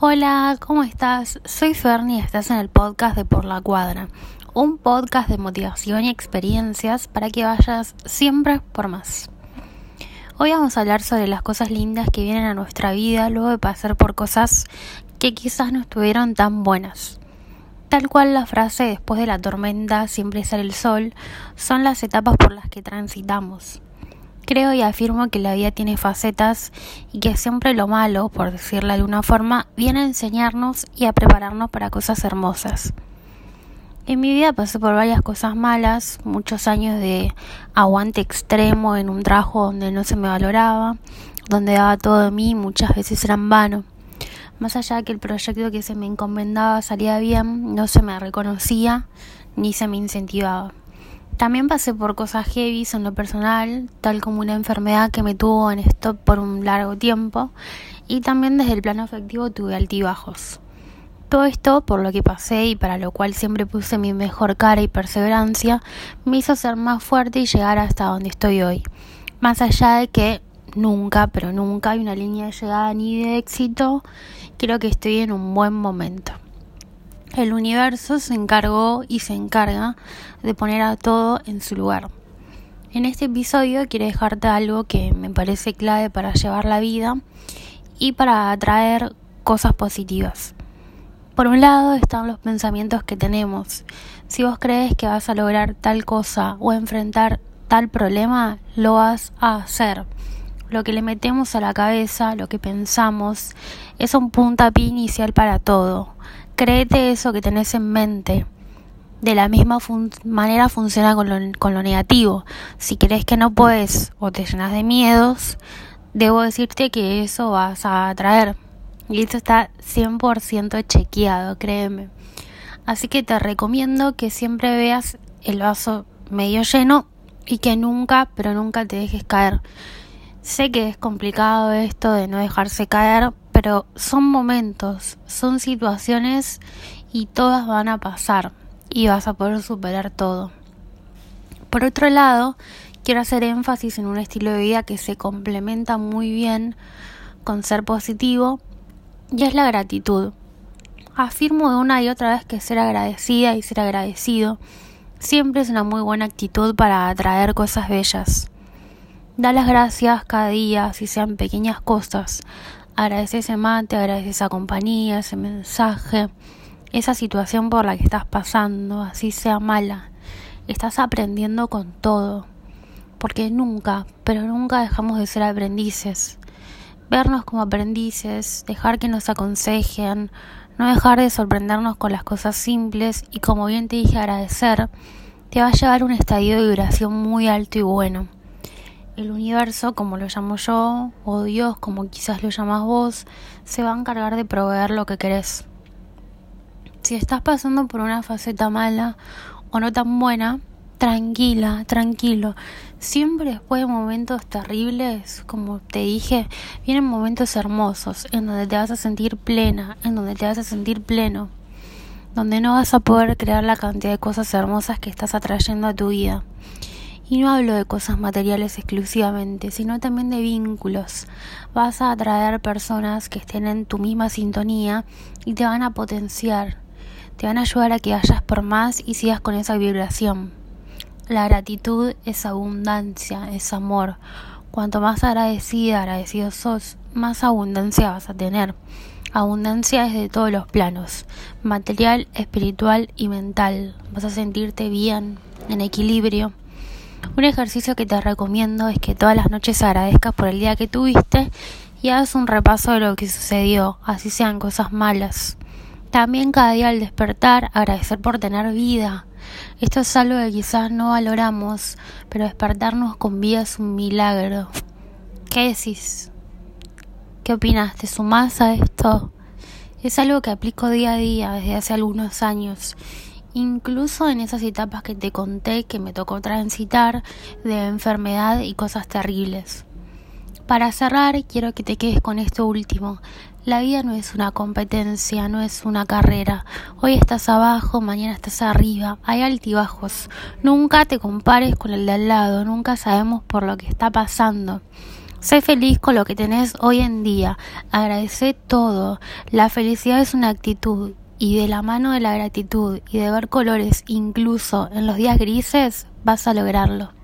Hola, ¿cómo estás? Soy Fernie y estás en el podcast de Por la Cuadra, un podcast de motivación y experiencias para que vayas siempre por más. Hoy vamos a hablar sobre las cosas lindas que vienen a nuestra vida luego de pasar por cosas que quizás no estuvieron tan buenas. Tal cual la frase después de la tormenta siempre sale el sol, son las etapas por las que transitamos. Creo y afirmo que la vida tiene facetas y que siempre lo malo, por decirlo de alguna forma, viene a enseñarnos y a prepararnos para cosas hermosas. En mi vida pasé por varias cosas malas, muchos años de aguante extremo en un trabajo donde no se me valoraba, donde daba todo de mí, muchas veces era en vano. Más allá de que el proyecto que se me encomendaba salía bien, no se me reconocía ni se me incentivaba. También pasé por cosas heavy en lo personal, tal como una enfermedad que me tuvo en stop por un largo tiempo, y también desde el plano afectivo tuve altibajos. Todo esto, por lo que pasé y para lo cual siempre puse mi mejor cara y perseverancia, me hizo ser más fuerte y llegar hasta donde estoy hoy. Más allá de que nunca, pero nunca hay una línea de llegada ni de éxito, creo que estoy en un buen momento. El universo se encargó y se encarga de poner a todo en su lugar. En este episodio quiero dejarte algo que me parece clave para llevar la vida y para atraer cosas positivas. Por un lado están los pensamientos que tenemos. Si vos crees que vas a lograr tal cosa o enfrentar tal problema, lo vas a hacer. Lo que le metemos a la cabeza, lo que pensamos, es un puntapié inicial para todo. Créete eso que tenés en mente. De la misma manera funciona con lo, con lo negativo. Si crees que no puedes o te llenas de miedos, debo decirte que eso vas a atraer. Y esto está 100% chequeado, créeme. Así que te recomiendo que siempre veas el vaso medio lleno y que nunca, pero nunca te dejes caer. Sé que es complicado esto de no dejarse caer, pero son momentos, son situaciones y todas van a pasar y vas a poder superar todo. Por otro lado, quiero hacer énfasis en un estilo de vida que se complementa muy bien con ser positivo y es la gratitud. Afirmo de una y otra vez que ser agradecida y ser agradecido siempre es una muy buena actitud para atraer cosas bellas. Da las gracias cada día, si sean pequeñas cosas, Agradece ese mate, agradece esa compañía, ese mensaje, esa situación por la que estás pasando, así sea mala. Estás aprendiendo con todo, porque nunca, pero nunca dejamos de ser aprendices. Vernos como aprendices, dejar que nos aconsejen, no dejar de sorprendernos con las cosas simples y como bien te dije agradecer, te va a llevar un estadio de vibración muy alto y bueno el universo, como lo llamo yo, o Dios, como quizás lo llamas vos, se va a encargar de proveer lo que querés. Si estás pasando por una faceta mala o no tan buena, tranquila, tranquilo. Siempre después de momentos terribles, como te dije, vienen momentos hermosos en donde te vas a sentir plena, en donde te vas a sentir pleno, donde no vas a poder crear la cantidad de cosas hermosas que estás atrayendo a tu vida. Y no hablo de cosas materiales exclusivamente, sino también de vínculos. Vas a atraer personas que estén en tu misma sintonía y te van a potenciar. Te van a ayudar a que vayas por más y sigas con esa vibración. La gratitud es abundancia, es amor. Cuanto más agradecida, agradecido sos, más abundancia vas a tener. Abundancia es de todos los planos, material, espiritual y mental. Vas a sentirte bien, en equilibrio. Un ejercicio que te recomiendo es que todas las noches agradezcas por el día que tuviste y hagas un repaso de lo que sucedió, así sean cosas malas. También cada día al despertar agradecer por tener vida. Esto es algo que quizás no valoramos, pero despertarnos con vida es un milagro. ¿Qué decís? ¿Qué opinas? ¿Te sumás a esto? Es algo que aplico día a día desde hace algunos años incluso en esas etapas que te conté que me tocó transitar de enfermedad y cosas terribles. Para cerrar, quiero que te quedes con esto último. La vida no es una competencia, no es una carrera. Hoy estás abajo, mañana estás arriba. Hay altibajos. Nunca te compares con el de al lado, nunca sabemos por lo que está pasando. Sé feliz con lo que tenés hoy en día. Agradece todo. La felicidad es una actitud y de la mano de la gratitud y de ver colores incluso en los días grises vas a lograrlo.